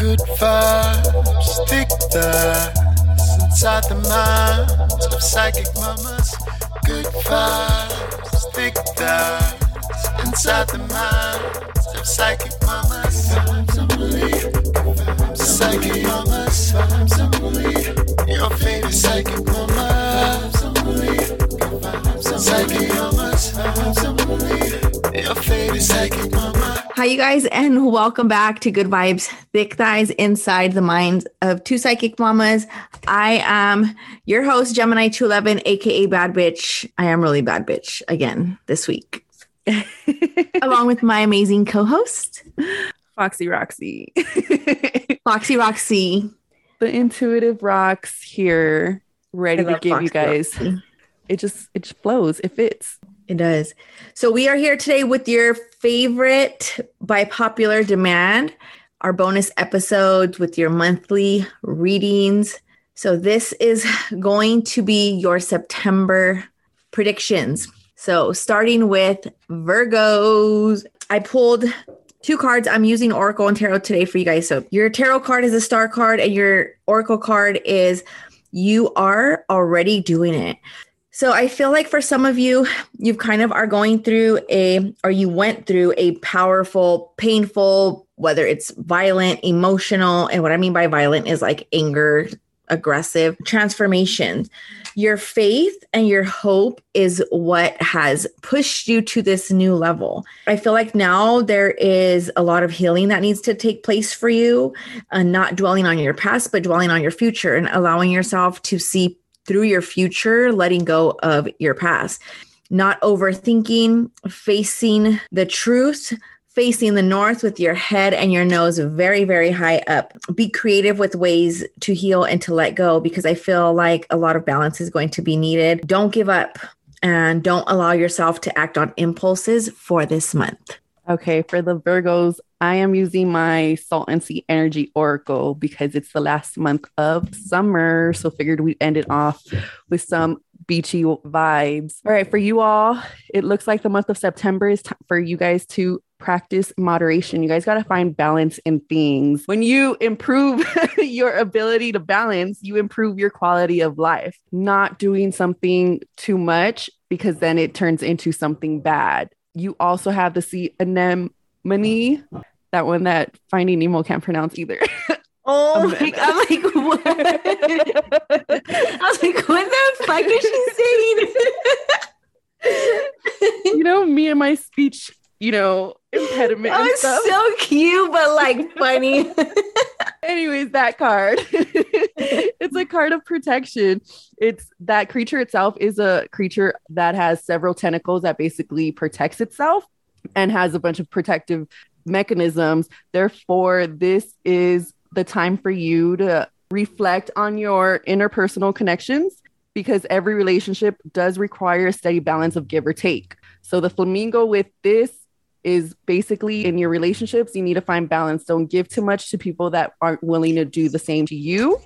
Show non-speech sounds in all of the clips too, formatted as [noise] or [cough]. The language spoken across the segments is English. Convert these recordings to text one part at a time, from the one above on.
Good vibes, thick thighs inside the minds of psychic mamas. Good vibes, thick thighs inside the minds of psychic mamas. Psychic mamas. Your favorite psychic mama. Psychic mamas. Your favorite psychic. Hi, you guys, and welcome back to Good Vibes, Thick Thighs Inside the Minds of Two Psychic Mamas. I am your host, Gemini 211, aka Bad Bitch. I am really bad bitch again this week, [laughs] along with my amazing co host, Foxy Roxy. [laughs] Foxy Roxy. the Intuitive Rox here, ready to give you guys. Roxy. It just it just flows. It fits. It does. So we are here today with your favorite by popular demand, our bonus episodes with your monthly readings. So this is [laughs] going to be your September predictions. So starting with Virgos, I pulled two cards. I'm using Oracle and Tarot today for you guys. So your Tarot card is a star card and your Oracle card is you are already doing it. So I feel like for some of you, you kind of are going through a, or you went through a powerful, painful, whether it's violent, emotional, and what I mean by violent is like anger, aggressive transformation. Your faith and your hope is what has pushed you to this new level. I feel like now there is a lot of healing that needs to take place for you, and not dwelling on your past, but dwelling on your future and allowing yourself to see through your future, letting go of your past, not overthinking, facing the truth, facing the north with your head and your nose very, very high up. Be creative with ways to heal and to let go because I feel like a lot of balance is going to be needed. Don't give up and don't allow yourself to act on impulses for this month. Okay, for the Virgos, I am using my Salt and Sea Energy Oracle because it's the last month of summer. So figured we'd end it off with some beachy vibes. All right, for you all, it looks like the month of September is time for you guys to practice moderation. You guys got to find balance in things. When you improve [laughs] your ability to balance, you improve your quality of life. Not doing something too much because then it turns into something bad. You also have the sea anemone, that one that Finding Nemo can't pronounce either. [laughs] Oh Amanda. my I'm like, [laughs] what? I was like, what the fuck is she saying? [laughs] you know, me and my speech, you know, impediment Oh, it's stuff. so cute, but like funny. [laughs] Anyways, that card. [laughs] it's a card of protection. It's that creature itself is a creature that has several tentacles that basically protects itself and has a bunch of protective mechanisms. Therefore, this is the time for you to reflect on your interpersonal connections because every relationship does require a steady balance of give or take. So the flamingo with this is basically in your relationships, you need to find balance. Don't give too much to people that aren't willing to do the same to you.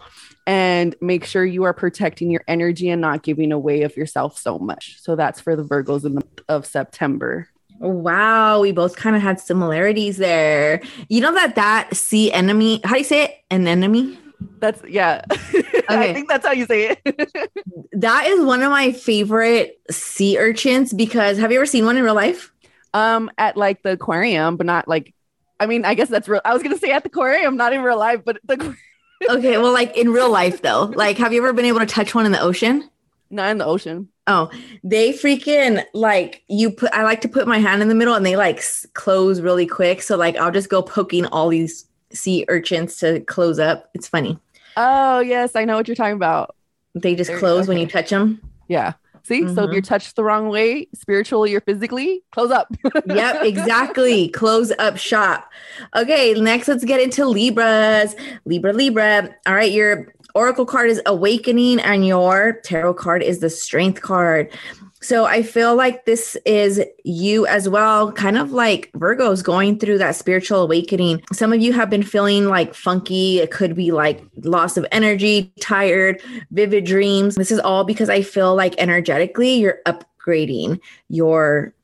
And make sure you are protecting your energy and not giving away of yourself so much. So that's for the Virgos in the month of September. wow, we both kind of had similarities there. You know that that sea enemy, how do you say it? An enemy? That's yeah. [laughs] Okay. I think that's how you say it. [laughs] That is one of my favorite sea urchins because have you ever seen one in real life? Um, at like the aquarium, but not like. I mean, I guess that's real. I was gonna say at the aquarium, not in real life, but the [laughs] Okay, well, like in real life though. Like, have you ever been able to touch one in the ocean? not in the ocean. Oh, they freaking like you put. I like to put my hand in the middle and they like s- close really quick. So like I'll just go poking all these sea urchins to close up. It's funny. Oh yes, I know what you're talking about. They just close when you touch them. Yeah. See, so if you're mm-hmm. touched the wrong way, spiritually or physically, close up. Yep, [laughs] exactly. close up shop. Okay, next let's get into Libras. Libra, Libra. All right, your Oracle card is Awakening, and your Tarot card is the Strength card. So I feel like this is you as well, kind of like Virgo's going through that spiritual awakening. Some of you have been feeling like funky. It could be like loss of energy, tired, vivid dreams. This is all because I feel like energetically you're upgrading your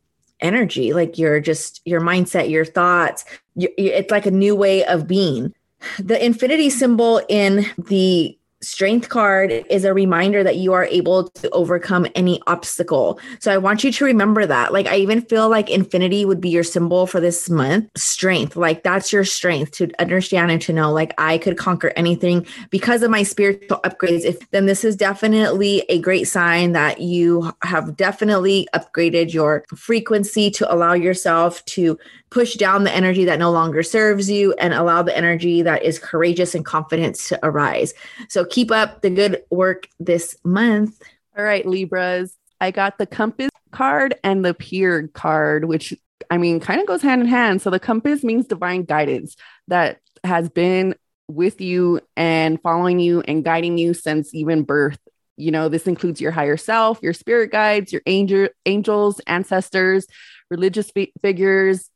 energy, like your just your mindset, your thoughts. It's like a new way of being. The infinity symbol in the strength card is a reminder that you are able to overcome any obstacle. So I want you to remember that. Like I even feel like infinity would be your symbol for this month. Strength, like that's your strength to understand and to know like I could conquer anything because of my spiritual upgrades. If then this is definitely a great sign that you have definitely upgraded your frequency to allow yourself to push down the energy that no longer serves you and allow the energy that is courageous and confident to arise. So keep up the good work this month. All right, Libras. I got the compass card and the pier card, which I mean kind of goes hand in hand. So the compass means divine guidance that has been with you and following you and guiding you since even birth. You know, this includes your higher self, your spirit guides, your angel, angels, ancestors, religious fi- figures,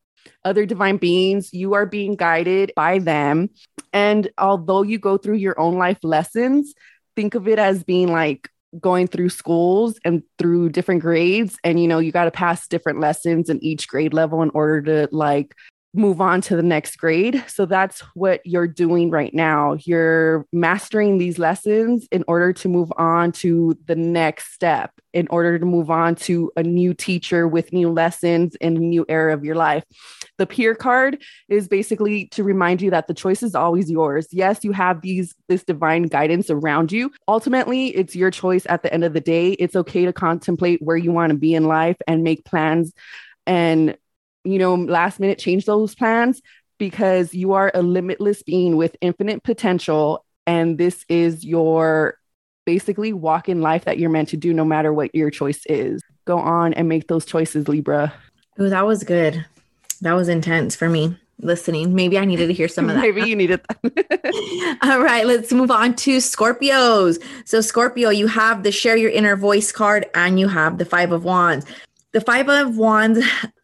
other divine beings. You are being guided by them. And although you go through your own life lessons, think of it as being like going through schools and through different grades. And, you know, you got to pass different lessons in each grade level in order to like move on to the next grade. So that's what you're doing right now. You're mastering these lessons in order to move on to the next step, in order to move on to a new teacher with new lessons in a new era of your life. The pier card is basically to remind you that the choice is always yours. Yes, you have these this divine guidance around you. Ultimately, it's your choice at the end of the day. It's okay to contemplate where you want to be in life and make plans and you know, last minute change those plans because you are a limitless being with infinite potential. And this is your basically walk in life that you're meant to do no matter what your choice is. Go on and make those choices, Libra. Oh, that was good. That was intense for me listening. Maybe I needed to hear some of [laughs] that. Maybe you needed that. [laughs] All right, let's move on to Scorpios. So, Scorpio, you have the share your inner voice card and you have the five of wands the five of wands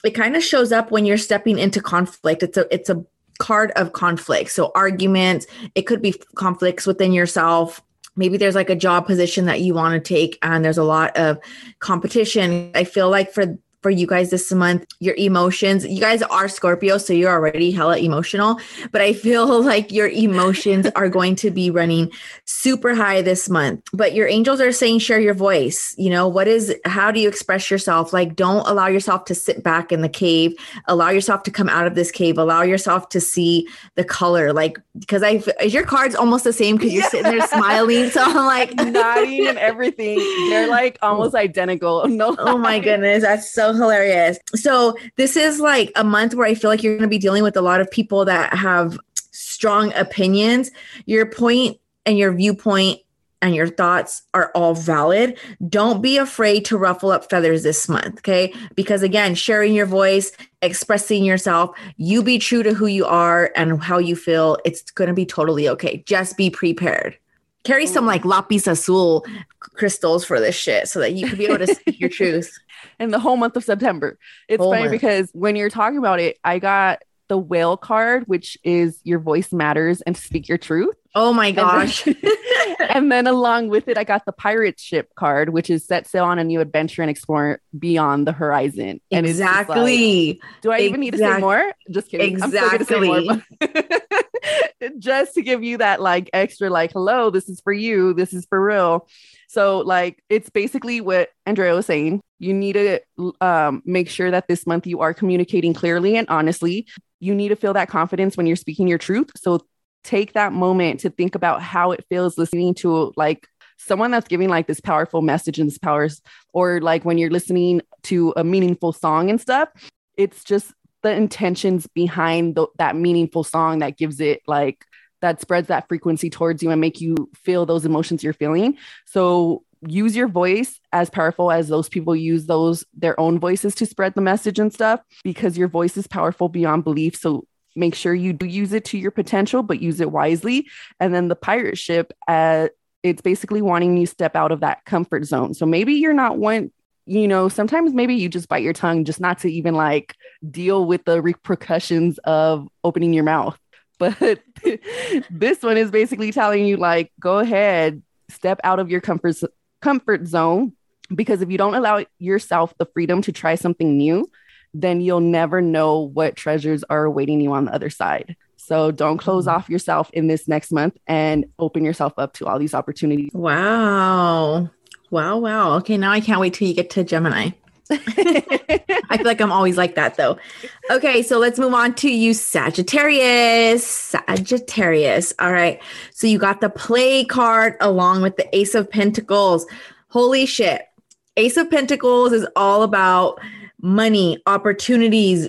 it kind of shows up when you're stepping into conflict. It's a it's a card of conflict. So arguments it could be conflicts within yourself. Maybe there's like a job position that you want to take and there's a lot of competition. I feel like for for you guys this month, your emotions. You guys are Scorpio, so you're already hella emotional, but I feel [laughs] like your emotions are going to be running super high this month. But your angels are saying, share your voice. You know, what is, how do you express yourself? Like, don't allow yourself to sit back in the cave, allow yourself to come out of this cave, allow yourself to see the color. Like, because I, is your cards almost the same because you're yeah. sitting there smiling. So I'm like, nodding [laughs] and everything. They're like almost oh identical. [laughs] No, oh my goodness. That's so hilarious. So this is like a month where I feel like you're going to be dealing with a lot of people that have strong opinions. Your point and your viewpoint and your thoughts are all valid. Don't be afraid to ruffle up feathers this month, okay? Because again, sharing your voice, expressing yourself, you be true to who you are and how you feel. It's going to be totally okay. Just be prepared. Carry some like lapis azul crystals for this shit so that you can be able to speak your [laughs] truth. And the whole month of September. It's whole funny month. because when you're talking about it, I got the whale card, which is your voice matters and speak your truth. Oh my gosh. And then, [laughs] and then, along with it, I got the pirate ship card, which is set sail on a new adventure and explore beyond the horizon. And exactly. Like, do I exactly. even need to say more? Just kidding. Exactly. More, [laughs] just to give you that like extra, like, hello, this is for you. This is for real. So, like, it's basically what Andrea was saying. You need to um, make sure that this month you are communicating clearly and honestly. You need to feel that confidence when you're speaking your truth. So, take that moment to think about how it feels listening to like someone that's giving like this powerful message and this powers or like when you're listening to a meaningful song and stuff it's just the intentions behind the, that meaningful song that gives it like that spreads that frequency towards you and make you feel those emotions you're feeling so use your voice as powerful as those people use those their own voices to spread the message and stuff because your voice is powerful beyond belief so make sure you do use it to your potential, but use it wisely. And then the pirate ship, uh, it's basically wanting you step out of that comfort zone. So maybe you're not one, you know, sometimes maybe you just bite your tongue just not to even like deal with the repercussions of opening your mouth. But [laughs] this one is basically telling you like, go ahead, step out of your comfort comfort zone because if you don't allow yourself the freedom to try something new, then you'll never know what treasures are awaiting you on the other side. So don't close Mhm. off yourself in this next month and open yourself up to all these opportunities. Wow. Wow. Wow. Okay. Now I can't wait till you get to Gemini. I feel like I'm always like that though. Okay, so let's move on to you, Sagittarius. Sagittarius. All right. So you got the play card along with the Ace of Pentacles. Holy shit. Ace of Pentacles is all about money, opportunities,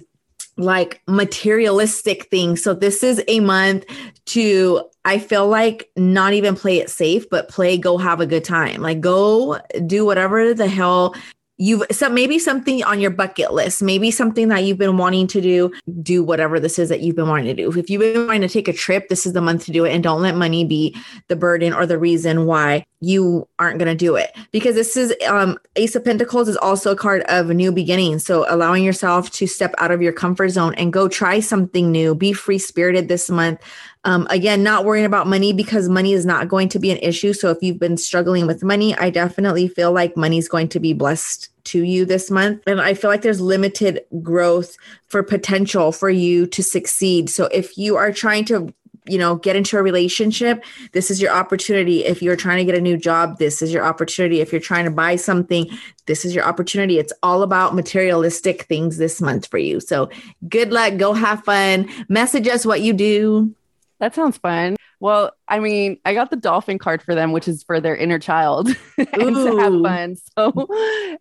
like materialistic things. So this is a month to I feel like not even play it safe, but play go have a good time. Like go do whatever the hell you've maybe something on your bucket list, maybe something that you've been wanting to do, do whatever this is that you've been wanting to do. If you've been wanting to take a trip, this is the month to do it and don't let money be the burden or the reason why you aren't going to do it. Because this is um Ace of Pentacles is also a card of a new beginning. So allowing yourself to step out of your comfort zone and go try something new. Be free spirited this month. Um, again, not worrying about money because money is not going to be an issue. So if you've been struggling with money, I definitely feel like money is going to be blessed to you this month. And I feel like there's limited growth for potential for you to succeed. So if you are trying to you know get into a relationship this is your opportunity. If you're trying to get a new job this is your opportunity. If you're trying to buy something this is your opportunity. It's all about materialistic things this month for you. So good luck. Go have fun. Message us what you do That sounds fun. Well, I mean, I got the dolphin card for them, which is for their inner child [laughs] and to have fun. So,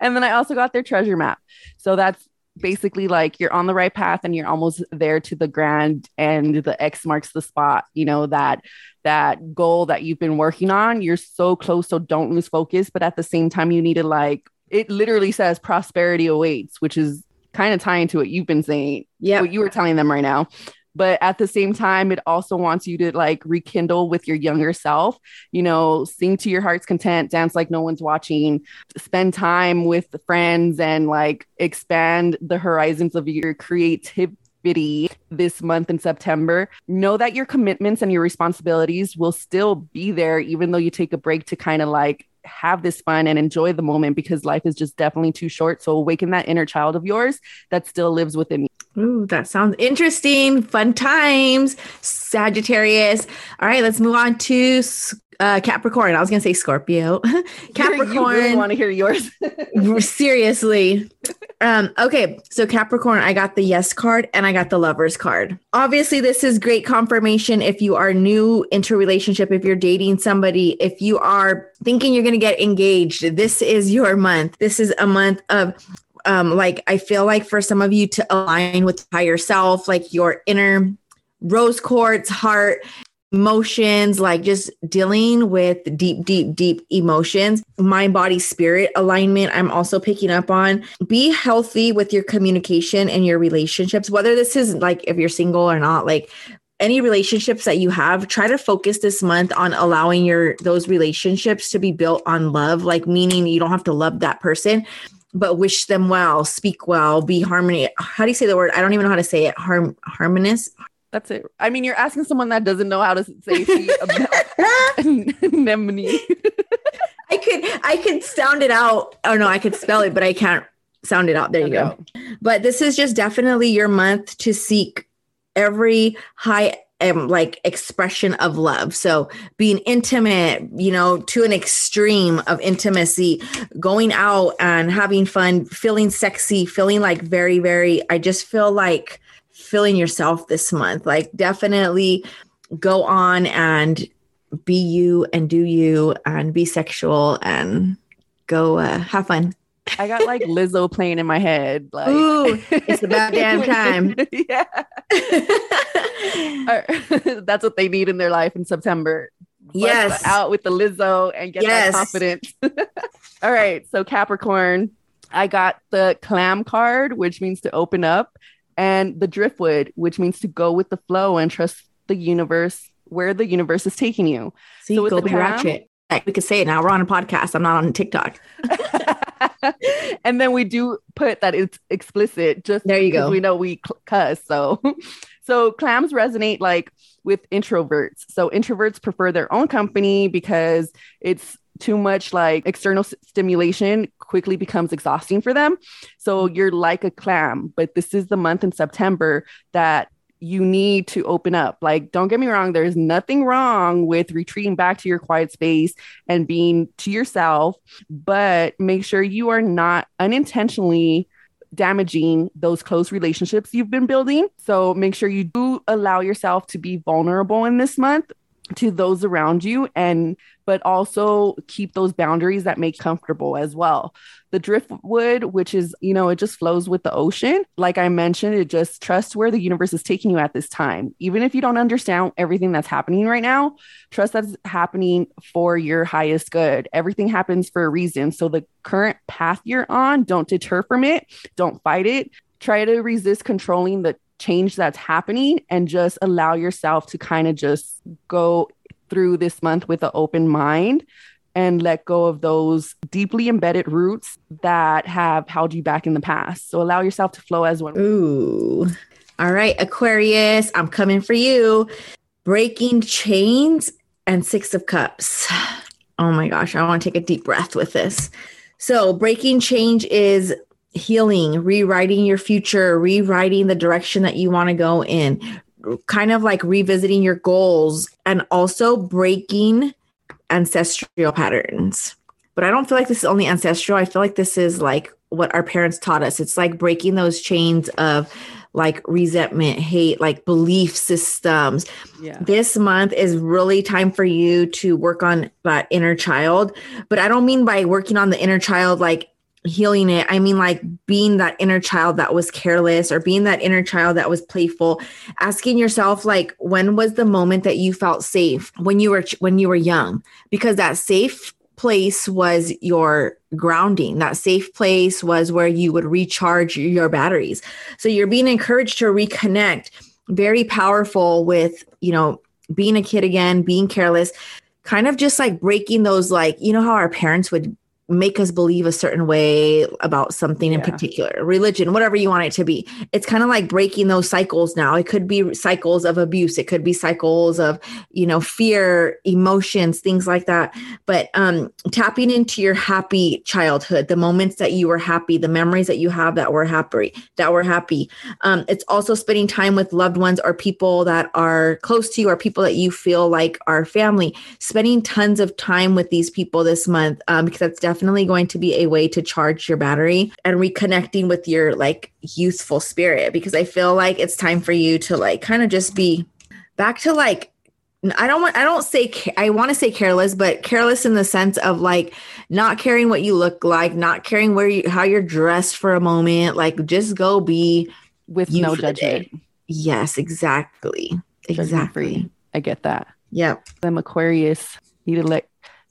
and then I also got their treasure map. So that's basically like you're on the right path and you're almost there to the grand and the X marks the spot, you know, that that goal that you've been working on. You're so close, so don't lose focus. But at the same time, you need to like it literally says prosperity awaits, which is kind of tying to what you've been saying yeah what you were telling them right now. But at the same time, it also wants you to like rekindle with your younger self, you know, sing to your heart's content, dance like no one's watching, spend time with friends and like expand the horizons of your creativity this month in September. Know that your commitments and your responsibilities will still be there, even though you take a break to kind of like have this fun and enjoy the moment because life is just definitely too short. So awaken that inner child of yours that still lives within you. Ooh, that sounds interesting. Fun times, Sagittarius. All right, let's move on to uh, Capricorn. I was going to say Scorpio. [laughs] [laughs] You really Capricorn. want to hear yours? [laughs] Seriously. Um, okay, so Capricorn, I got the yes card and I got the lovers card. Obviously, this is great confirmation if you are new into a relationship, if you're dating somebody, if you are thinking you're going to get engaged, this is your month. This is a month of um like I feel like for some of you to align with higher self, like your inner rose quartz heart emotions, like just dealing with deep, deep, deep emotions, mind, body, spirit alignment. I'm also picking up on be healthy with your communication and your relationships, whether this is like if you're single or not, like any relationships that you have try to focus this month on allowing your those relationships to be built on love like meaning you don't have to love that person but wish them well speak well be harmony how do you say the word i don't even know how to say it Harm, harmonious That's it. I mean, you're asking someone that doesn't know how to say anemone. [laughs] [laughs] I could I could sound it out. Oh no, I could spell it, but I can't sound it out. There you go. But this is just definitely your month to seek every high um, like expression of love. So being intimate, you know, to an extreme of intimacy, going out and having fun, feeling sexy, feeling like very, very, I just feel like feeling yourself this month. Like definitely go on and be you and do you and be sexual and go uh, have fun. I got like [laughs] Lizzo playing in my head. Like, Ooh, [laughs] it's about damn time. [laughs] yeah. Or- That's what they need in their life in September. Bust Yes. Out with the Lizzo and get Yes. that confidence. All right. So, Capricorn, I got the clam card, which means to open up, and the driftwood, which means to go with the flow and trust the universe where the universe is taking you. See, So with go the be clam- ratchet. We could say it now. We're on a podcast. I'm not on TikTok. [laughs] and then we do put that it's explicit just There you because go. we know we cuss so. [laughs] So clams resonate like with introverts. So introverts prefer their own company because it's too much like external stimulation quickly becomes exhausting for them. So you're like a clam but this is the month in september that you need to open up. Like, don't get me wrong, there's nothing wrong with retreating back to your quiet space and being to yourself, but make sure you are not unintentionally damaging those close relationships you've been building. So make sure you do allow yourself to be vulnerable in this month to those around you and but also keep those boundaries that make comfortable as well the driftwood which is you know it just flows with the ocean. Like i mentioned it just trust where the universe is taking you at this time. Even if you don't understand everything that's happening right now trust that's happening for your highest good. Everything happens for a reason. So the current path you're on don't deter from it. Don't fight it. Try to resist controlling the change that's happening and just allow yourself to kind of just go through this month with an open mind and let go of those deeply embedded roots that have held you back in the past. So allow yourself to flow as one. Ooh. All right, Aquarius, I'm coming for you. Breaking chains and Six of Cups. Oh my gosh, I want to take a deep breath with this. So, breaking chains is healing, rewriting your future, rewriting the direction that you want to go in, kind of like revisiting your goals and also breaking ancestral patterns. But I don't feel like this is only ancestral. I feel like this is like what our parents taught us. It's like breaking those chains of like resentment, hate, like belief systems. Yeah. This month is really time for you to work on that inner child. But I don't mean by working on the inner child like healing it. I mean like being that inner child that was careless or being that inner child that was playful asking yourself like when was the moment that you felt safe when you were when you were young? Because that safe place was your grounding. That safe place was where you would recharge your batteries. So you're being encouraged to reconnect. Very powerful with you know being a kid again being careless kind of just like breaking those like you know how our parents would make us believe a certain way about something yeah. in particular religion whatever you want it to be. It's kind of like breaking those cycles now. It could be cycles of abuse. It could be cycles of you know fear emotions things like that. But um tapping into your happy childhood the moments that you were happy the memories that you have that were happy that were happy. Um it's also spending time with loved ones or people that are close to you or people that you feel like are family. Spending tons of time with these people this month um, because that's definitely definitely going to be a way to charge your battery and reconnecting with your like youthful spirit because I feel like it's time for you to like kind of just be back to like I don't want I don't say I want to say careless, but careless in the sense of like not caring what you look like, not caring where you how you're dressed for a moment, like just go be with no judgment. Yes, exactly. Exactly. I get that. Yep. I'm Aquarius. Need to let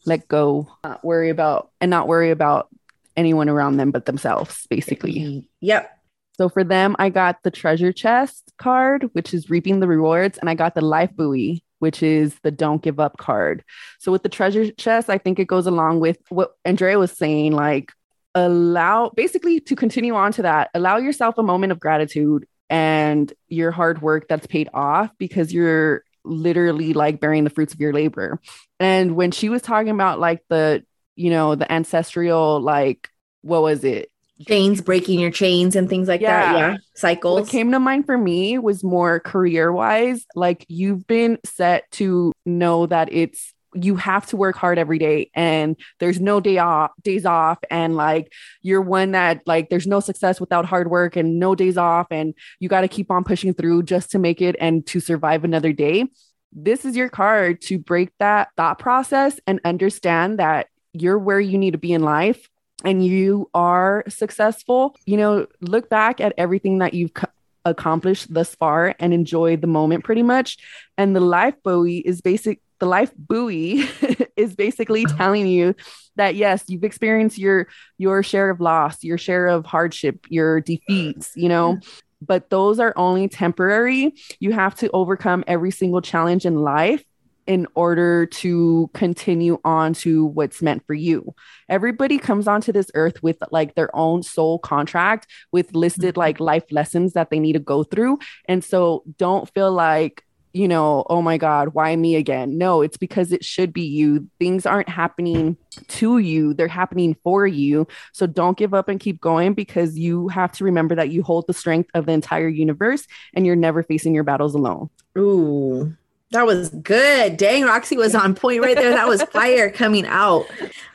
let go, not worry about, and not worry about anyone around them but themselves, basically. Yep. So for them, I got the treasure chest card, which is reaping the rewards, and I got the life buoy, which is the don't give up card. So with the treasure chest, I think it goes along with what Andrea was saying, like allow basically to continue on to that, allow yourself a moment of gratitude and your hard work that's paid off because you're literally like bearing the fruits of your labor. And when she was talking about like the, you know, the ancestral, like, what was it? Chains, breaking your chains and things like yeah. that. Yeah. Cycles. What came to mind for me was more career wise. Like you've been set to know that it's you have to work hard every day and there's no day off days off and like you're one that like there's no success without hard work and no days off and you got to keep on pushing through just to make it and to survive another day. This is your card to break that thought process and understand that you're where you need to be in life and you are successful. You know look back at everything that you've accomplished thus far and enjoy the moment pretty much. And the life buoy is basic the life buoy [laughs] is basically [laughs] telling you that yes you've experienced your your share of loss your share of hardship your defeats you know but those are only temporary you have to overcome every single challenge in life in order to continue on to what's meant for you. Everybody comes onto this earth with like their own soul contract with listed mm-hmm. like life lessons that they need to go through. And so don't feel like you know, oh my God, why me again? No, it's because it should be you. Things aren't happening to you, they're happening for you. So don't give up and keep going because you have to remember that you hold the strength of the entire universe and you're never facing your battles alone. Ooh, that was good. Dang, Roxy was on point right there. That was fire [laughs] coming out.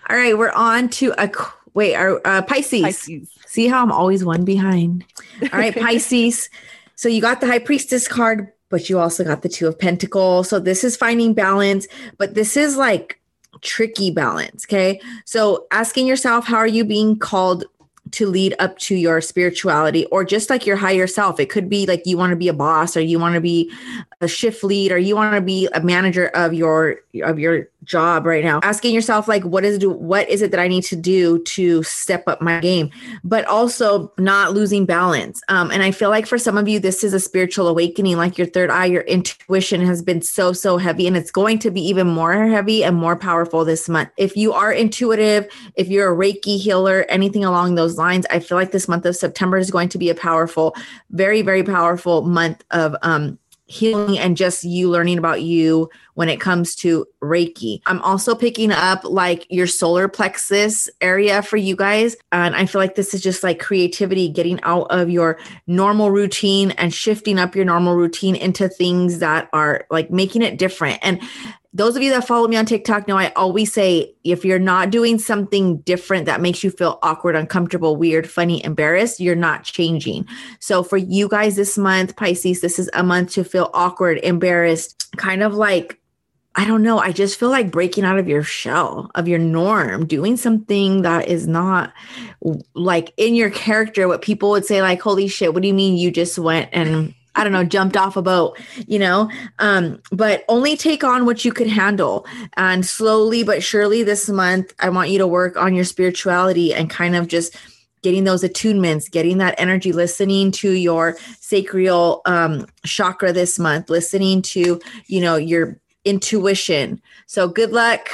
All right, we're on to a wait, our uh, Pisces. Pisces. See how I'm always one behind. All right, [laughs] Pisces. so you got the High Priestess card, but you also got the Two of Pentacles. So this is finding balance, but this is like tricky balance. Okay. So asking yourself, how are you being called to lead up to your spirituality or just like your higher self. It could be like you want to be a boss or you want to be a shift lead or you want to be a manager of your of your job right now. Asking yourself like what is do what is it that i need to do to step up my game? But also not losing balance. Um, and i feel like for some of you this is a spiritual awakening like your third eye your intuition has been so so heavy and it's going to be even more heavy and more powerful this month. If you are intuitive if you're a reiki healer anything along those lines i feel like this month of september is going to be a powerful very very powerful month of um healing and just you learning about you when it comes to Reiki. I'm also picking up like your solar plexus area for you guys. And I feel like this is just like creativity, getting out of your normal routine and shifting up your normal routine into things that are like making it different. And those of you that follow me on TikTok know I always say if you're not doing something different that makes you feel awkward, uncomfortable, weird, funny, embarrassed, you're not changing. So for you guys this month, Pisces, this is a month to feel awkward, embarrassed, kind of like I don't know. I just feel like breaking out of your shell, of your norm, doing something that is not like in your character, what people would say, like, holy shit, what do you mean you just went and I don't know, jumped off a boat, you know? Um, but only take on what you could handle. And slowly but surely this month, I want you to work on your spirituality and kind of just getting those attunements, getting that energy, listening to your sacral um, chakra this month, listening to, you know, your intuition. So good luck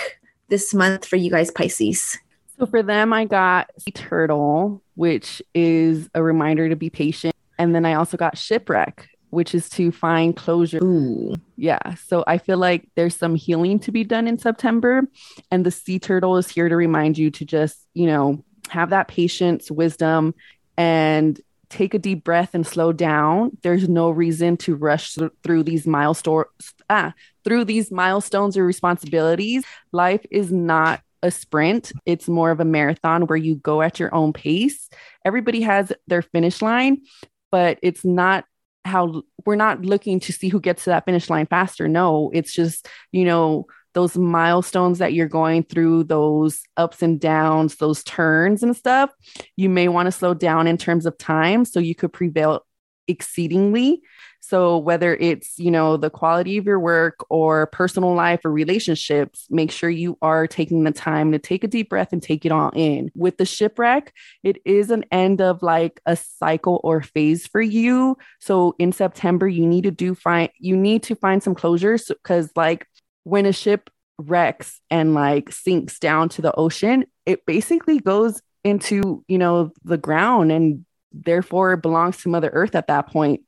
this month for you guys, Pisces. So for them, I got sea turtle, which is a reminder to be patient. And then I also got shipwreck, which is to find closure. Ooh. Yeah. So I feel like there's some healing to be done in September. And the sea turtle is here to remind you to just, you know, have that patience, wisdom, and take a deep breath and slow down. There's no reason to rush th- through these milestones. Ah, through these milestones or responsibilities. Life is not a sprint, it's more of a marathon where you go at your own pace. Everybody has their finish line, but it's not how we're not looking to see who gets to that finish line faster. No, it's just, you know, those milestones that you're going through, those ups and downs, those turns and stuff, you may want to slow down in terms of time so you could prevail exceedingly so whether it's, you know, the quality of your work or personal life or relationships, make sure you are taking the time to take a deep breath and take it all in. With the shipwreck, it is an end of like a cycle or phase for you. So in September, you need to do find you need to find some closures because like when a ship wrecks and like sinks down to the ocean, it basically goes into, you know, the ground and therefore it belongs to Mother Earth at that point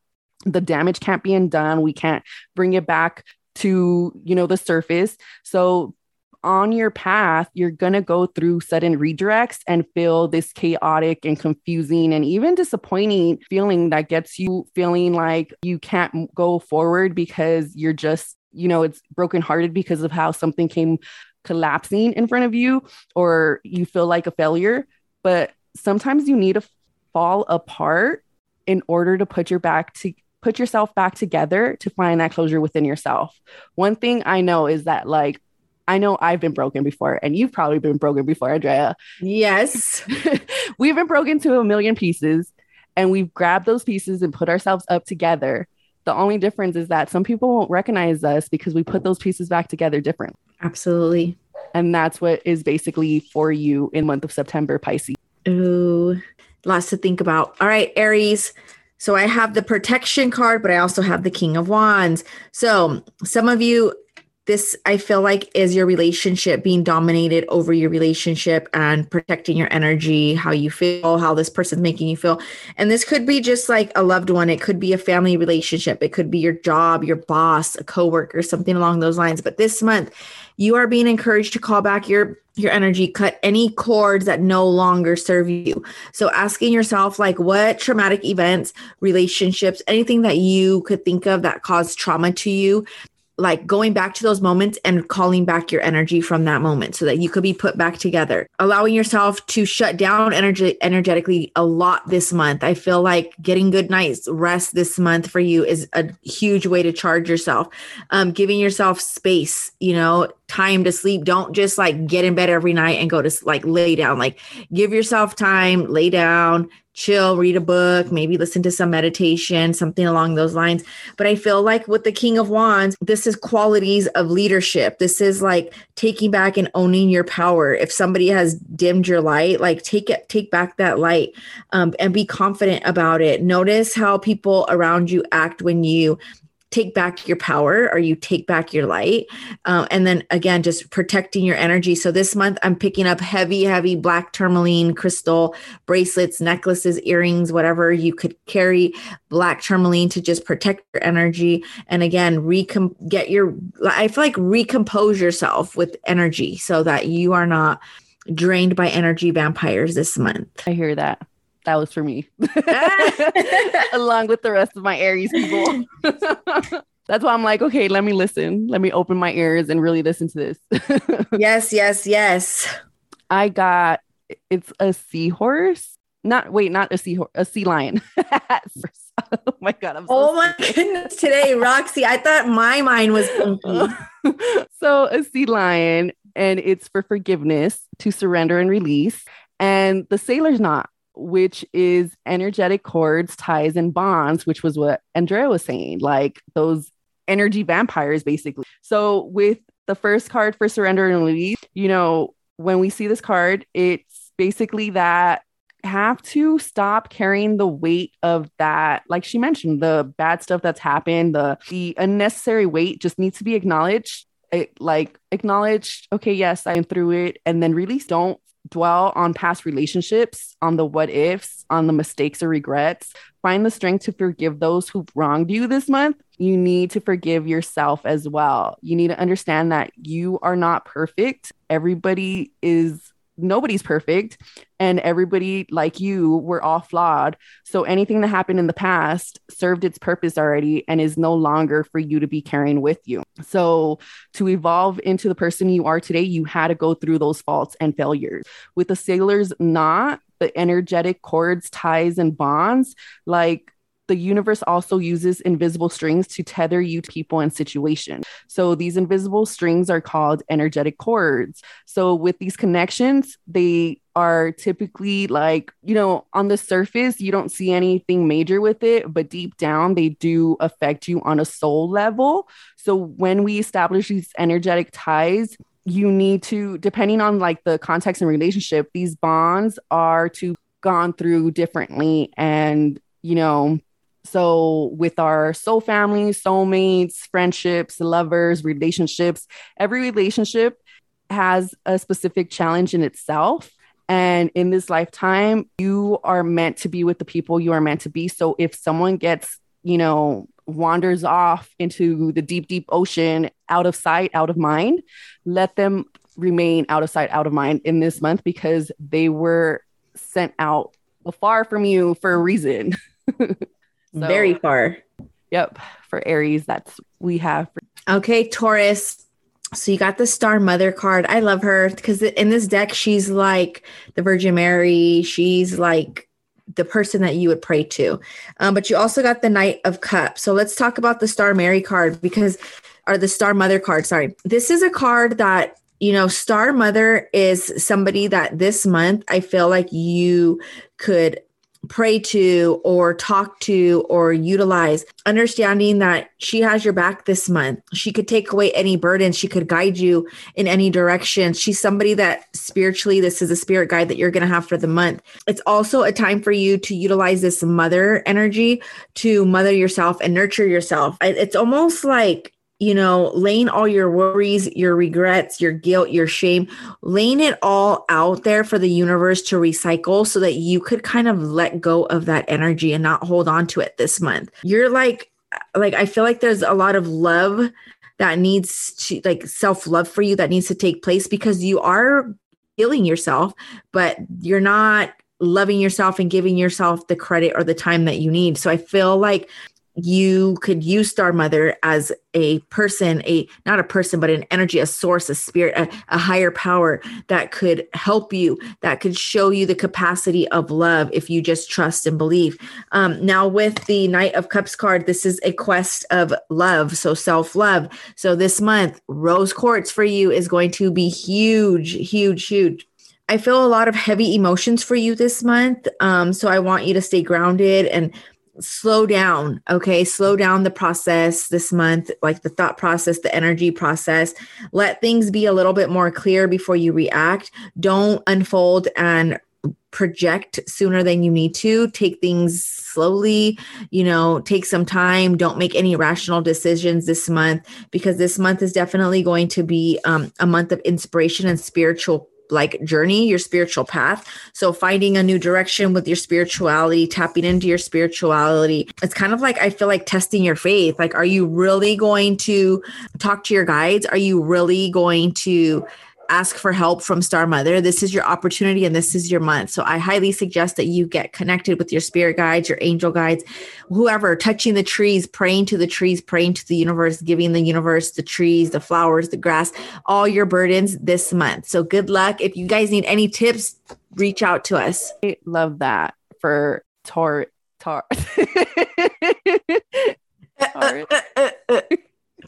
the damage can't be undone. We can't bring it back to you know the surface. So on your path you're going to go through sudden redirects and feel this chaotic and confusing and even disappointing feeling that gets you feeling like you can't go forward because you're just you know it's brokenhearted because of how something came collapsing in front of you or you feel like a failure. But sometimes you need to fall apart in order to put your back to put yourself back together to find that closure within yourself. One thing I know is that, like, I know I've been broken before, and you've probably been broken before, Andrea. Yes. [laughs] we've been broken to a million pieces, and we've grabbed those pieces and put ourselves up together. The only difference is that some people won't recognize us because we put those pieces back together different. Absolutely. And that's what is basically for you in month of September, Pisces. Ooh, lots to think about. All right, Aries. So I have the protection card, but I also have the King of Wands. So some of you, this I feel like is your relationship being dominated over your relationship and protecting your energy, how you feel, how this person's making you feel. And this could be just like a loved one, it could be a family relationship, it could be your job, your boss, a coworker, something along those lines. But this month, you are being encouraged to call back your your energy cut any cords that no longer serve you so asking yourself like what traumatic events relationships anything that you could think of that caused trauma to you like going back to those moments and calling back your energy from that moment so that you could be put back together. Allowing yourself to shut down energy energetically a lot this month. I feel like getting good night's rest this month for you is a huge way to charge yourself. Um, giving yourself space you know time to sleep. Don't just like get in bed every night and go to like lay down. Like give yourself time lay down chill, read a book, maybe listen to some meditation, something along those lines. But I feel like with the King of Wands, this is qualities of leadership. This is like taking back and owning your power. If somebody has dimmed your light, like take it, take back that light um, and be confident about it. Notice how people around you act when you take back your power or you take back your light. Uh, and then again, just protecting your energy. So this month, I'm picking up heavy, heavy black tourmaline crystal bracelets, necklaces, earrings, whatever you could carry black tourmaline to just protect your energy. And again, recom- get your, I feel like recompose yourself with energy so that you are not drained by energy vampires this month. I hear that that was for me, ah. [laughs] along with the rest of my Aries people. [laughs] That's why I'm like, okay, let me listen. Let me open my ears and really listen to this. [laughs] yes, yes, yes. I got it's a seahorse. Not wait, not a seahorse, a sea lion. oh my god! I'm so oh my goodness! Today, Roxy, I thought my mind was so a sea lion, and it's for forgiveness, to surrender and release. And the sailor's knot which is energetic cords, ties, and bonds, which was what Andrea was saying, like those energy vampires, basically. So, with the first card for surrender and release, you know, when we see this card, it's basically that have to stop carrying the weight of that like she mentioned the bad stuff that's happened the the unnecessary weight just needs to be acknowledged it, like acknowledged okay yes i'm through it and then release don't dwell on past relationships, on the what ifs, on the mistakes or regrets. Find the strength to forgive those who've wronged you this month. You need to forgive yourself as well. You need to understand that you are not perfect. Everybody is nobody's perfect and everybody like you we're all flawed. So anything that happened in the past served its purpose already and is no longer for you to be carrying with you. So to evolve into the person you are today you had to go through those faults and failures. With the sailors knot the energetic cords ties and bonds like the universe also uses invisible strings to tether you to people and situations. So these invisible strings are called energetic cords. So with these connections, they are typically like, you know, on the surface, you don't see anything major with it, but deep down, they do affect you on a soul level. So when we establish these energetic ties, you need to, depending on like the context and relationship, these bonds are to gone through differently and you know so, with our soul family, soulmates, friendships, lovers, relationships, every relationship has a specific challenge in itself. And in this lifetime, you are meant to be with the people you are meant to be. So, if someone gets, you know, wanders off into the deep, deep ocean, out of sight, out of mind, let them remain out of sight, out of mind in this month because they were sent out far from you for a reason. [laughs] So, Very far. Yep. For Aries, that's we have. Okay, Taurus. So you got the Star Mother card. I love her because in this deck, she's like the Virgin Mary. She's like the person that you would pray to. Um, but you also got the Knight of Cups. So let's talk about the Star Mary card because, or the Star Mother card. Sorry. This is a card that you know, Star Mother is somebody that this month I feel like you could pray to or talk to or utilize understanding that she has your back this month. She could take away any burden. she could guide you in any direction. She's somebody that spiritually this is a spirit guide that you're going to have for the month. It's also a time for you to utilize this mother energy to mother yourself and nurture yourself. It's almost like you know, laying all your worries, your regrets, your guilt, your shame, laying it all out there for the universe to recycle so that you could kind of let go of that energy and not hold on to it this month. You're like, like, I feel like there's a lot of love that needs to, like, self love for you that needs to take place because you are healing yourself, but you're not loving yourself and giving yourself the credit or the time that you need. So I feel like you could use star mother as a person a not a person but an energy a source a spirit a, a, higher power that could help you that could show you the capacity of love if you just trust and believe um, now with the knight of cups card this is a quest of love so self-love so this month rose quartz for you is going to be huge huge huge I feel a lot of heavy emotions for you this month. Um, so I want you to stay grounded and slow down okay? Slow down the process this month like the thought process the energy process. Let things be a little bit more clear before you react. Don't unfold and project sooner than you need to. Take things slowly you know take some time. Don't make any rational decisions this month because this month is definitely going to be um, a month of inspiration and spiritual like journey, your spiritual path. So finding a new direction with your spirituality, tapping into your spirituality. It's kind of like I feel like testing your faith. Like, are you really going to talk to your guides? Are you really going to ask for help from Star Mother, this is your opportunity and this is your month. So I highly suggest that you get connected with your spirit guides, your angel guides, whoever, touching the trees, praying to the trees, praying to the universe, giving the universe the trees, the flowers, the grass, all your burdens this month. So good luck. If you guys need any tips, reach out to us. I love that for Tor Tor. [laughs]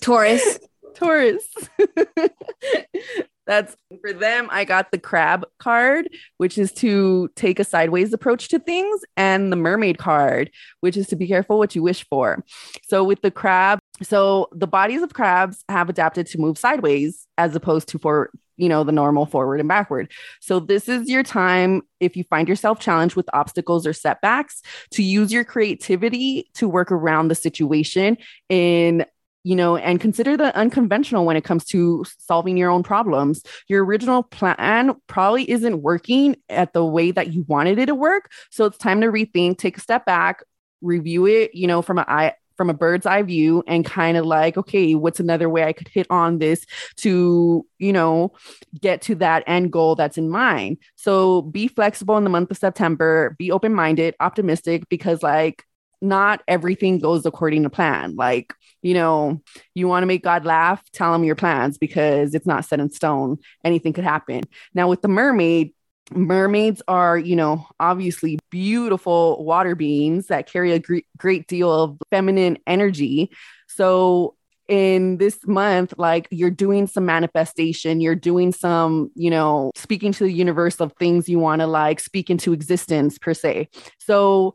Taurus. Taurus. [laughs] [laughs] That's for them. I got the crab card, which is to take a sideways approach to things, and the mermaid card, which is to be careful what you wish for. So, with the crab, so the bodies of crabs have adapted to move sideways as opposed to for you know the normal forward and backward so this is your time if you find yourself challenged with obstacles or setbacks to use your creativity to work around the situation in you know, and consider the unconventional when it comes to solving your own problems. Your original plan probably isn't working at the way that you wanted it to work. So it's time to rethink, take a step back, review it, you know, from an eye from a bird's eye view and kind of like, okay, what's another way I could hit on this to, you know, get to that end goal that's in mind. So be flexible in the month of September, be open minded, optimistic, because like not everything goes according to plan. Like, you know, you want to make God laugh, tell him your plans because it's not set in stone. Anything could happen. Now, with the mermaid, mermaids are, you know, obviously beautiful water beings that carry a gr- great deal of feminine energy. So, in this month, like you're doing some manifestation, you're doing some, you know, speaking to the universe of things you want to like speak into existence per se. So,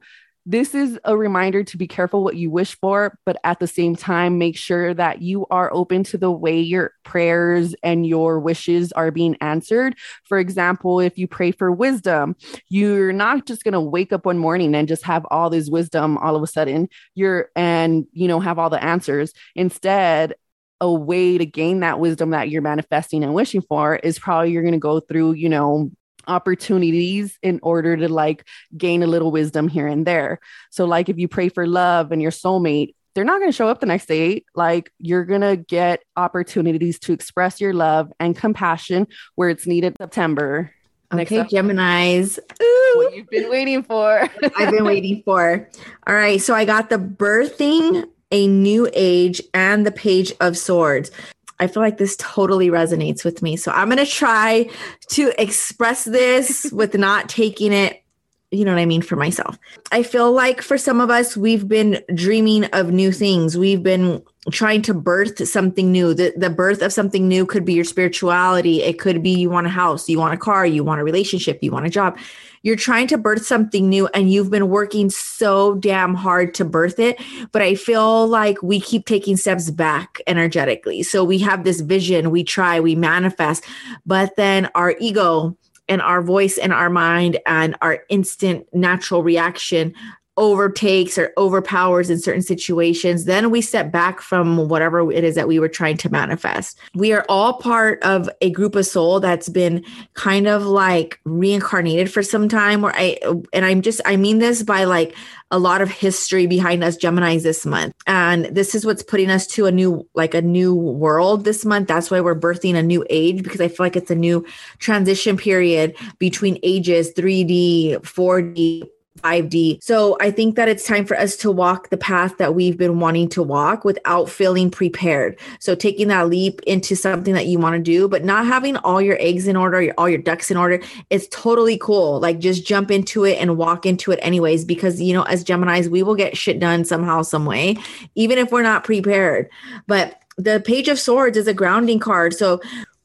this is a reminder to be careful what you wish for, but at the same time, make sure that you are open to the way your prayers and your wishes are being answered. For example, if you pray for wisdom, you're not just going to wake up one morning and just have all this wisdom all of a sudden. You're and, you know, have all the answers. Instead, a way to gain that wisdom that you're manifesting and wishing for is probably you're going to go through, you know, opportunities in order to like gain a little wisdom here and there. So, like if you pray for love and your soulmate, they're not going to show up the next day. Like you're going to get opportunities to express your love and compassion where it's needed September. Okay, Geminis. Ooh. What you've been waiting for. [laughs] I've been waiting for. All right. So I got the birthing a new age and the page of swords. I feel like this totally resonates with me. So I'm going to try to express this with not taking it, you know what I mean, for myself. I feel like for some of us, we've been dreaming of new things. We've been trying to birth something new. The, the birth of something new could be your spirituality. It could be you want a house, you want a car, you want a relationship, you want a job you're trying to birth something new and you've been working so damn hard to birth it. But I feel like we keep taking steps back energetically. So we have this vision, we try, we manifest, but then our ego and our voice and our mind and our instant natural reaction overtakes or overpowers in certain situations, then we step back from whatever it is that we were trying to manifest. We are all part of a group of soul that's been kind of like reincarnated for some time or I and I'm just I mean this by like a lot of history behind us Geminis this month. And this is what's putting us to a new, like a new world this month. That's why we're birthing a new age because I feel like it's a new transition period between ages 3D, 4D, 5D. So I think that it's time for us to walk the path that we've been wanting to walk without feeling prepared. So taking that leap into something that you want to do, but not having all your eggs in order, all your ducks in order. It's totally cool. Like just jump into it and walk into it anyways, because you know, as Geminis, we will get shit done somehow, some way, even if we're not prepared. But the page of swords is a grounding card. So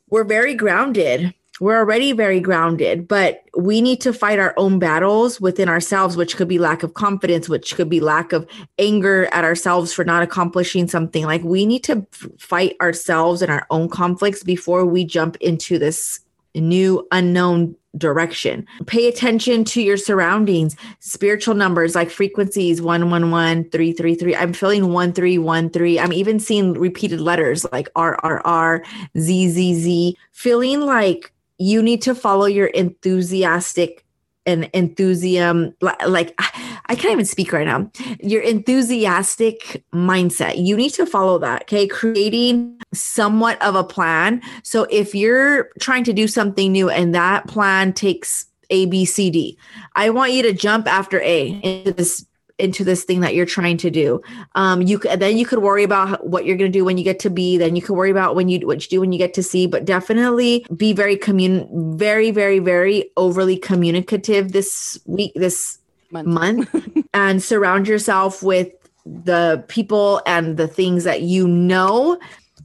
we're very grounded we're already very grounded, but we need to fight our own battles within ourselves, which could be lack of confidence, which could be lack of anger at ourselves for not accomplishing something. Like we need to fight ourselves and our own conflicts before we jump into this new unknown direction. Pay attention to your surroundings, spiritual numbers like frequencies 111, 333. I'm feeling 1313. I'm even seeing repeated letters like RRR, ZZZ, feeling like you need to follow your enthusiastic and enthusiasm like [sighs] i can't even speak right now. Your enthusiastic mindset. You need to follow that okay? Creating somewhat of a plan. So if you're trying to do something new and that plan takes a b c d i want you to jump after a into this into this thing that you're trying to do. Um, you then you could worry about what you're going to do when you get to B. Then you could worry about when you what you do when you get to C. But definitely be very commun, very very very overly communicative this week, this month, month [laughs] and surround yourself with the people and the things that you know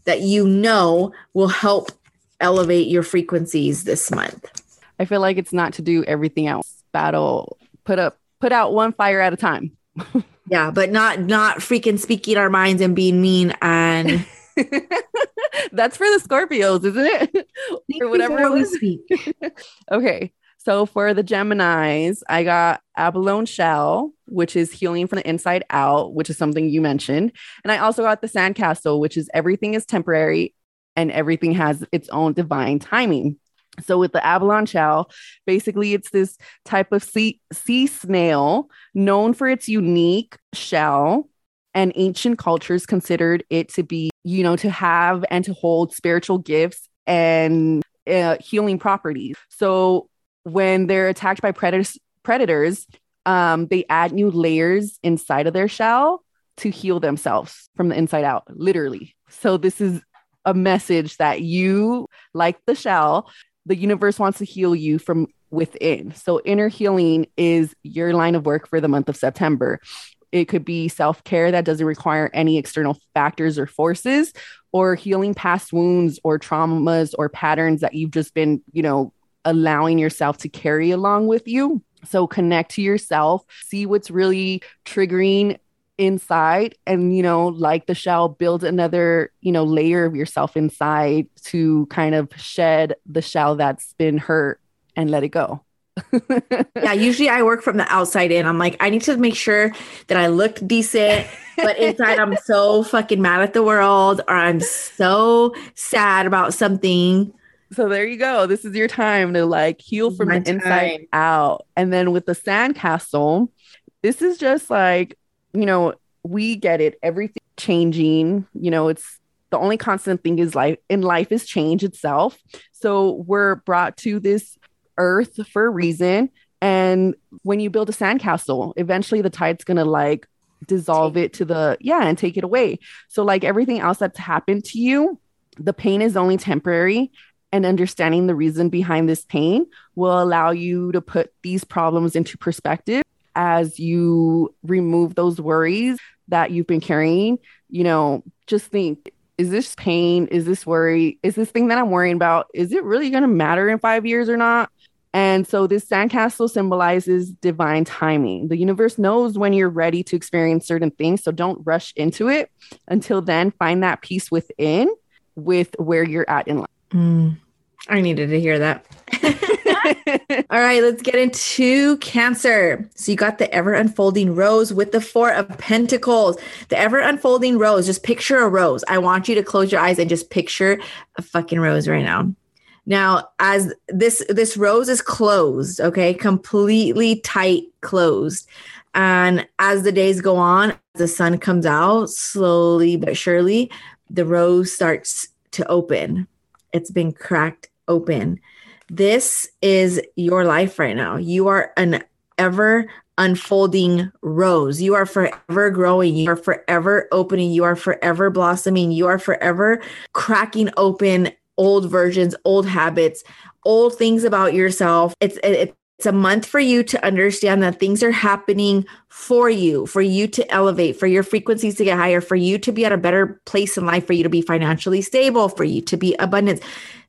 that you know will help elevate your frequencies this month. I feel like it's not to do everything else. Battle, put up, put out one fire at a time yeah, but not not freaking speaking our minds and being mean and [laughs] that's for the Scorpios, isn't it? or whatever we speak. [laughs] okay. So for the Geminis, I got abalone shell, which is healing from the inside out, which is something you mentioned. And I also got the sandcastle, which is everything is temporary and everything has its own divine timing. So with the abalone shell, basically it's this type of sea, sea snail known for its unique shell and ancient cultures considered it to be, you know, to have and to hold spiritual gifts and uh, healing properties. So when they're attacked by predators, predators, um, they add new layers inside of their shell to heal themselves from the inside out, literally. So this is a message that you, like the shell, the universe wants to heal you from within. So, inner healing is your line of work for the month of September. It could be self care that doesn't require any external factors or forces, or healing past wounds or traumas or patterns that you've just been, you know, allowing yourself to carry along with you. So, connect to yourself, see what's really triggering inside and you know like the shell build another you know layer of yourself inside to kind of shed the shell that's been hurt and let it go. [laughs] Yeah usually i work from the outside in. I'm like i need to make sure that i look decent but inside i'm so fucking mad at the world or i'm so sad about something. So there you go. This is your time to like heal from My the inside out. And then with the sandcastle this is just like you know, we get it. Everything changing, you know, it's the only constant thing is life in life is change itself. So we're brought to this earth for a reason. And when you build a sandcastle, eventually the tide's gonna like dissolve it to the yeah and take it away. So like everything else that's happened to you, the pain is only temporary and understanding the reason behind this pain will allow you to put these problems into perspective as you remove those worries that you've been carrying, you know, just think is this pain? Is this worry? Is this thing that I'm worrying about? Is it really going to matter in five years or not? And so this sandcastle symbolizes divine timing. The universe knows when you're ready to experience certain things. So don't rush into it. Until then, find that peace within with where you're at in life. Mm, I needed to hear that. [laughs] [laughs] All right, let's get into Cancer. So you got the ever unfolding rose with the Four of Pentacles. The ever unfolding rose, just picture a rose. I want you to close your eyes and just picture a fucking rose right now. Now, as this this rose is closed, okay, completely tight closed. And as the days go on, the sun comes out slowly but surely, the rose starts to open. It's been cracked open. This is your life right now. You are an ever unfolding rose. You are forever growing. You are forever opening. You are forever blossoming. You are forever cracking open old versions, old habits, old things about yourself. It's it's it's a month for you to understand that things are happening for you, for you to elevate, for your frequencies to get higher, for you to be at a better place in life, for you to be financially stable, for you to be abundant.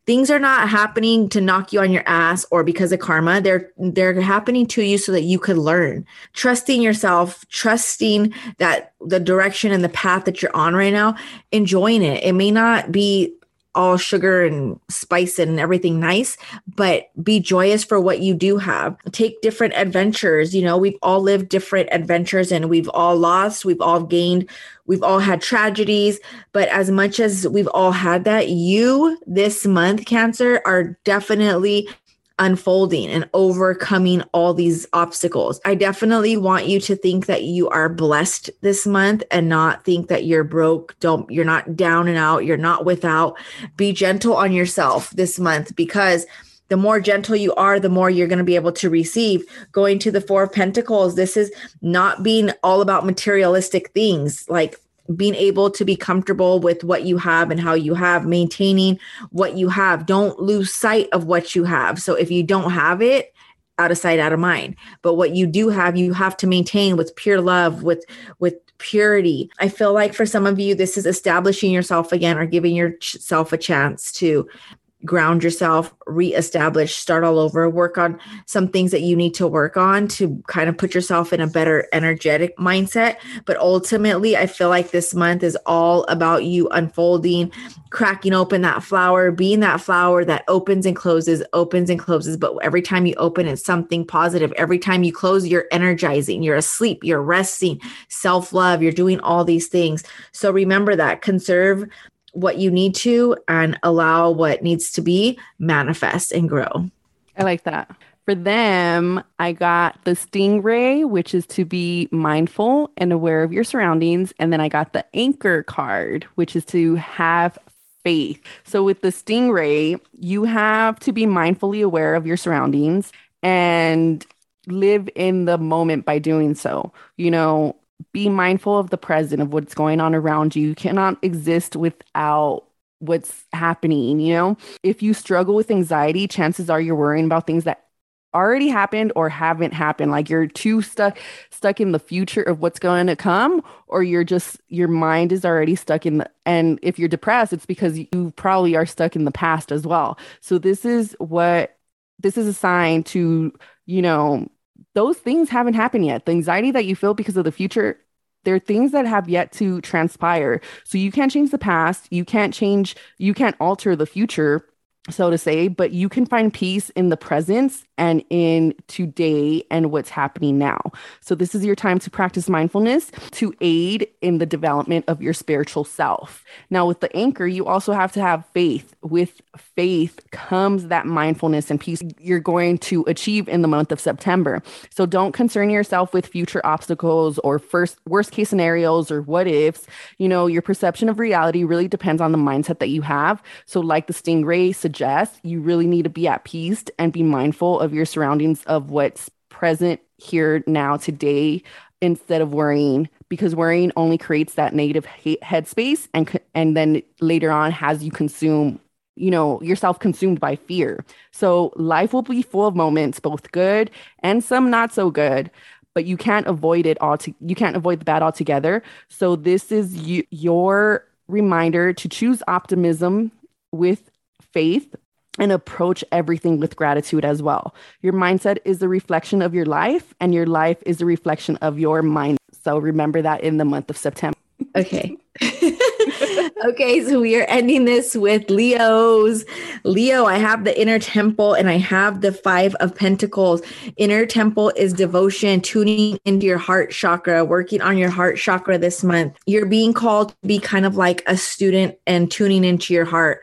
Things are not happening to knock you on your ass or because of karma. They're they're happening to you so that you could learn. Trusting yourself, trusting that the direction and the path that you're on right now, enjoying it. It may not be all sugar and spice and everything nice, but be joyous for what you do have. Take different adventures. You know, we've all lived different adventures and we've all lost, we've all gained, we've all had tragedies. But as much as we've all had that, you this month, Cancer, are definitely unfolding and overcoming all these obstacles. I definitely want you to think that you are blessed this month and not think that you're broke. Don't, you're not down and out. You're not without. Be gentle on yourself this month because the more gentle you are, the more you're going to be able to receive. Going to the Four of Pentacles, this is not being all about materialistic things like being able to be comfortable with what you have and how you have, maintaining what you have. Don't lose sight of what you have. So if you don't have it, out of sight, out of mind. But what you do have, you have to maintain with pure love, with with purity. I feel like for some of you, this is establishing yourself again or giving yourself a chance to ground yourself, reestablish, start all over, work on some things that you need to work on to kind of put yourself in a better energetic mindset. But ultimately, I feel like this month is all about you unfolding, cracking open that flower, being that flower that opens and closes, opens and closes. But every time you open, it's something positive. Every time you close, you're energizing, you're asleep, you're resting, self love, you're doing all these things. So remember that conserve what you need to and allow what needs to be manifest and grow. I like that. For them, I got the stingray, which is to be mindful and aware of your surroundings. And then I got the anchor card, which is to have faith. So with the stingray, you have to be mindfully aware of your surroundings and live in the moment by doing so. You know, be mindful of the present of what's going on around you. You cannot exist without what's happening, you know? If you struggle with anxiety, chances are you're worrying about things that already happened or haven't happened like you're too stuck stuck in the future of what's going to come or you're just your mind is already stuck in the and if you're depressed it's because you probably are stuck in the past as well so this is what this is a sign to you know those things haven't happened yet. The anxiety that you feel because of the future, there are things that have yet to transpire. So you can't change the past. You can't change, you can't alter the future so to say, but you can find peace in the presence and in today and what's happening now. So, this is your time to practice mindfulness to aid in the development of your spiritual self. Now, with the anchor, you also have to have faith. With faith comes that mindfulness and peace you're going to achieve in the month of September. So, don't concern yourself with future obstacles or first worst case scenarios or what ifs. You know, your perception of reality really depends on the mindset that you have. So, like the stingray suggests, you really need to be at peace and be mindful of your surroundings of what's present here now today instead of worrying because worrying only creates that negative headspace and and then later on has you consume you know yourself consumed by fear. So life will be full of moments both good and some not so good but you can't avoid it all to, you can't avoid the bad altogether. So this is you, your reminder to choose optimism with faith and approach everything with gratitude as well. Your mindset is the reflection of your life, and your life is a reflection of your mind. So remember that in the month of September. Okay. [laughs] okay, so we are ending this with Leo's. Leo, I have the inner temple and I have the five of pentacles. Inner temple is devotion, tuning into your heart chakra, working on your heart chakra this month. You're being called to be kind of like a student and tuning into your heart.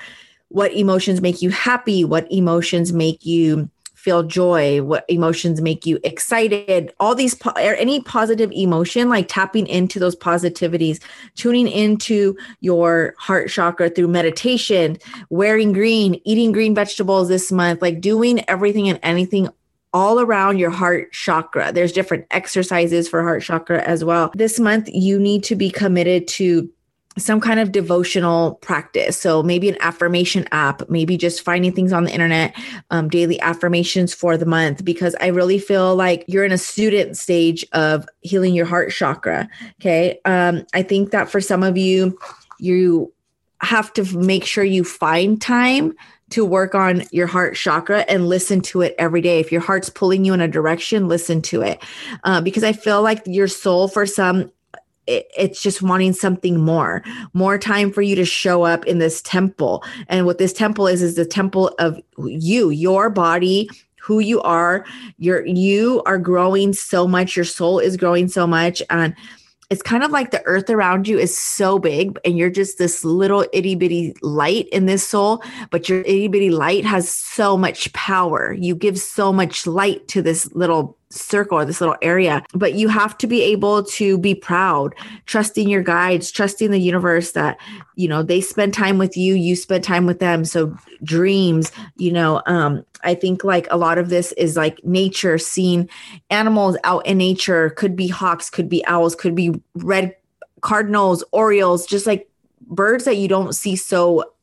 What emotions make you happy? What emotions make you feel joy what emotions make you excited all these po- or any positive emotion like tapping into those positivities tuning into your heart chakra through meditation wearing green eating green vegetables this month like doing everything and anything all around your heart chakra. There's different exercises for heart chakra as well. This month, you need to be committed to some kind of devotional practice. So maybe an affirmation app, maybe just finding things on the internet, um, daily affirmations for the month, because I really feel like you're in a student stage of healing your heart chakra. Okay. Um, I think that for some of you, you have to make sure you find time to work on your heart chakra and listen to it every day. If your heart's pulling you in a direction, listen to it. Uh, because I feel like your soul, for some, it, it's just wanting something more more time for you to show up in this temple. And what this temple is is the temple of you your body who you are. You're you are growing so much. Your soul is growing so much. And it's kind of like the earth around you is so big and you're just this little itty bitty light in this soul, but your itty bitty light has so much power. You give so much light to this little circle or this little area but you have to be able to be proud trusting your guides trusting the universe that you know they spend time with you you spend time with them. So dreams you know um i think like a lot of this is like nature seeing animals out in nature. Could be hawks could be owls could be red cardinals orioles just like birds that you don't see so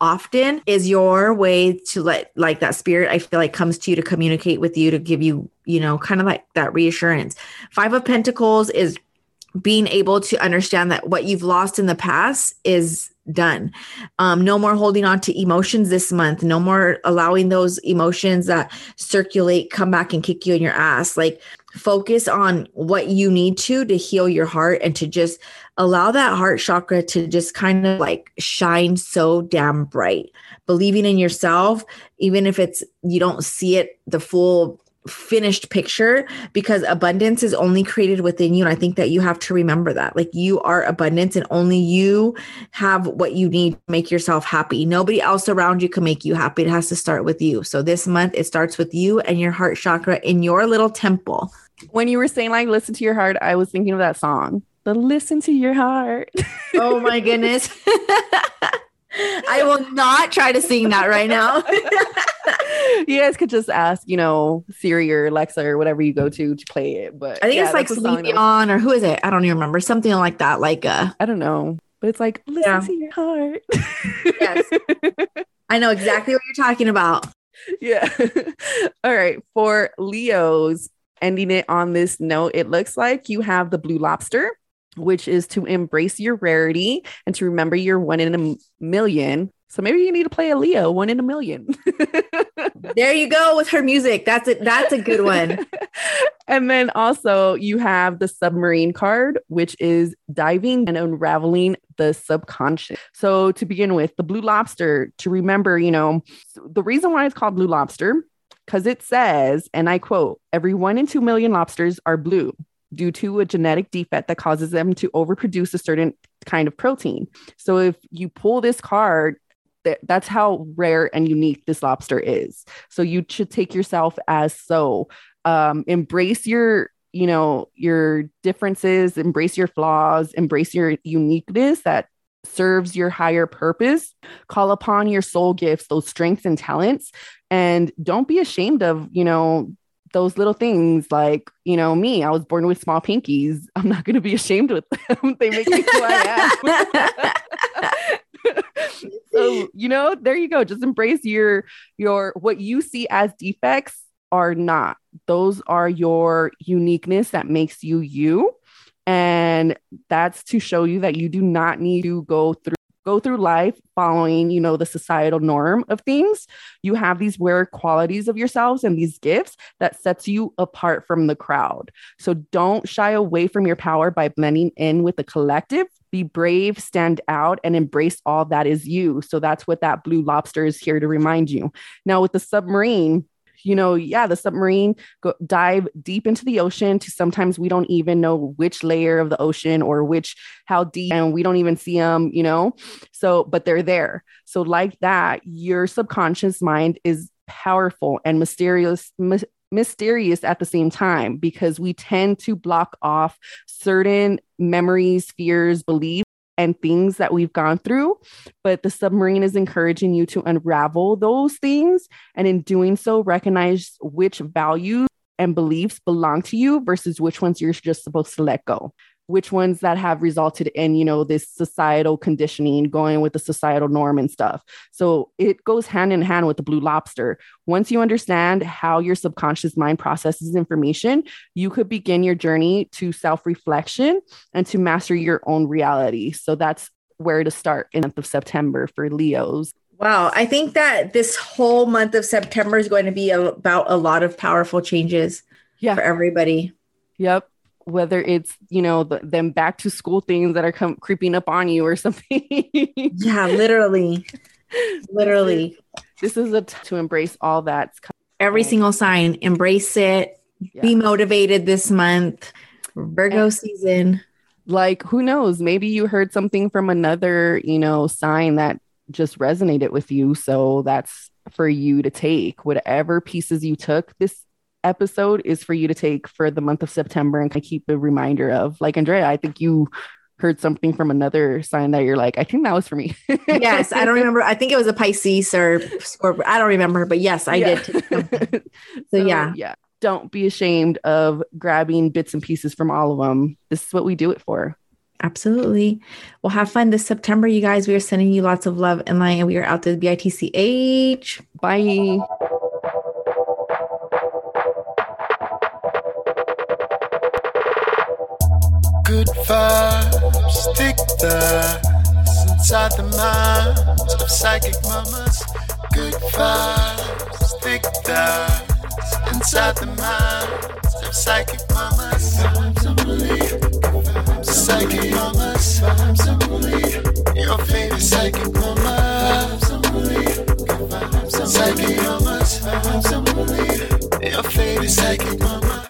often is your way to let like that spirit i feel like comes to you to communicate with you to give you you know kind of like that reassurance. Five of pentacles is being able to understand that what you've lost in the past is done. Um, no more holding on to emotions this month. No more allowing those emotions that circulate come back and kick you in your ass. Like focus on what you need to to heal your heart and to just allow that heart chakra to just kind of like shine so damn bright. Believing in yourself, even if it's you don't see it the full finished picture because abundance is only created within you. And i think that you have to remember that. Like you are abundance and only you have what you need to make yourself happy. Nobody else around you can make you happy. It has to start with you. So this month it starts with you and your heart chakra in your little temple. When you were saying like listen to your heart i was thinking of that song the listen to your heart. Oh my goodness [laughs] [laughs] I will not try to sing that right now. [laughs] you guys could just ask, you know, Siri or Alexa or whatever you go to to play it. But I think yeah, it's like Celine Dion or who is it? I don't even remember. Something like that. Like uh I don't know. But it's like listen yeah. to your heart. yes. [laughs] I know exactly what you're talking about. Yeah. [laughs] All right. For Leo's ending it on this note, it looks like you have the blue lobster which is to embrace your rarity and to remember you're one in a million. So maybe you need to play Aaliyah, one in a million. [laughs] there you go with her music. That's it. That's a good one. [laughs] and then also you have the submarine card, which is diving and unraveling the subconscious. So to begin with, the blue lobster, to remember, you know, the reason why it's called blue lobster, because it says, and I quote, every one in two million lobsters are blue due to a genetic defect that causes them to overproduce a certain kind of protein. So if you pull this card, that's how rare and unique this lobster is. So you should take yourself as so. Um, embrace your you know your differences embrace your flaws embrace your uniqueness that serves your higher purpose call upon your soul gifts those strengths and talents and don't be ashamed of you know those little things like you know me i was born with small pinkies. [laughs] I'm not going to be ashamed with them. [laughs] They make me who i am. [laughs] So you know there you go. Just embrace your your what you see as defects are not. Those are your uniqueness that makes you you. And that's to show you that you do not need to go through go through life following, you know, the societal norm of things, you have these rare qualities of yourselves and these gifts that sets you apart from the crowd. So don't shy away from your power by blending in with the collective Be brave, stand out, and embrace all that is you. So that's what that blue lobster is here to remind you. Now, with the submarine, you know, yeah, the submarine go dive deep into the ocean to sometimes we don't even know which layer of the ocean or which how deep and we don't even see them, you know. So, but they're there. So like that, your subconscious mind is powerful and mysterious mysterious at the same time because we tend to block off certain memories, fears, beliefs and things that we've gone through. But the submarine is encouraging you to unravel those things. And in doing so, recognize which values and beliefs belong to you versus which ones you're just supposed to let go which ones that have resulted in you know this societal conditioning going with the societal norm and stuff. So it goes hand in hand with the blue lobster. Once you understand how your subconscious mind processes information you could begin your journey to self-reflection and to master your own reality. So that's where to start in the month of september for leos. Wow, I think that this whole month of September is going to be about a lot of powerful changes yeah. for everybody. Yep whether it's you know the, them back to school things that are come creeping up on you or [laughs] something. Yeah literally. [laughs] Literally. This is a t- to embrace all that every single sign embrace it. Yeah. be motivated this month. Virgo and, season. like who knows? Maybe you heard something from another you know sign that just resonated with you. So that's for you to take. Whatever pieces you took this episode is for you to take for the month of September and keep a reminder of. Like Andrea, I think you heard something from another sign that you're like, I think that was for me. yes, I don't remember. I think it was a Pisces or or I don't remember, but yes, I yeah. did. so, [laughs] so yeah, yeah. Don't be ashamed of grabbing bits and pieces from all of them. This is what we do it for. Absolutely. Well, have fun this September, you guys. We are sending you lots of love and light, and we are out to the BITCH. Bye. Good vibes, thick thighs inside the minds of psychic mamas. Good vibes, thick thighs inside the minds of psychic mamas. Vibes only, psychic mamas. Vibes only, your favorite psychic mama. Vibes only, psychic mamas. Vibes only.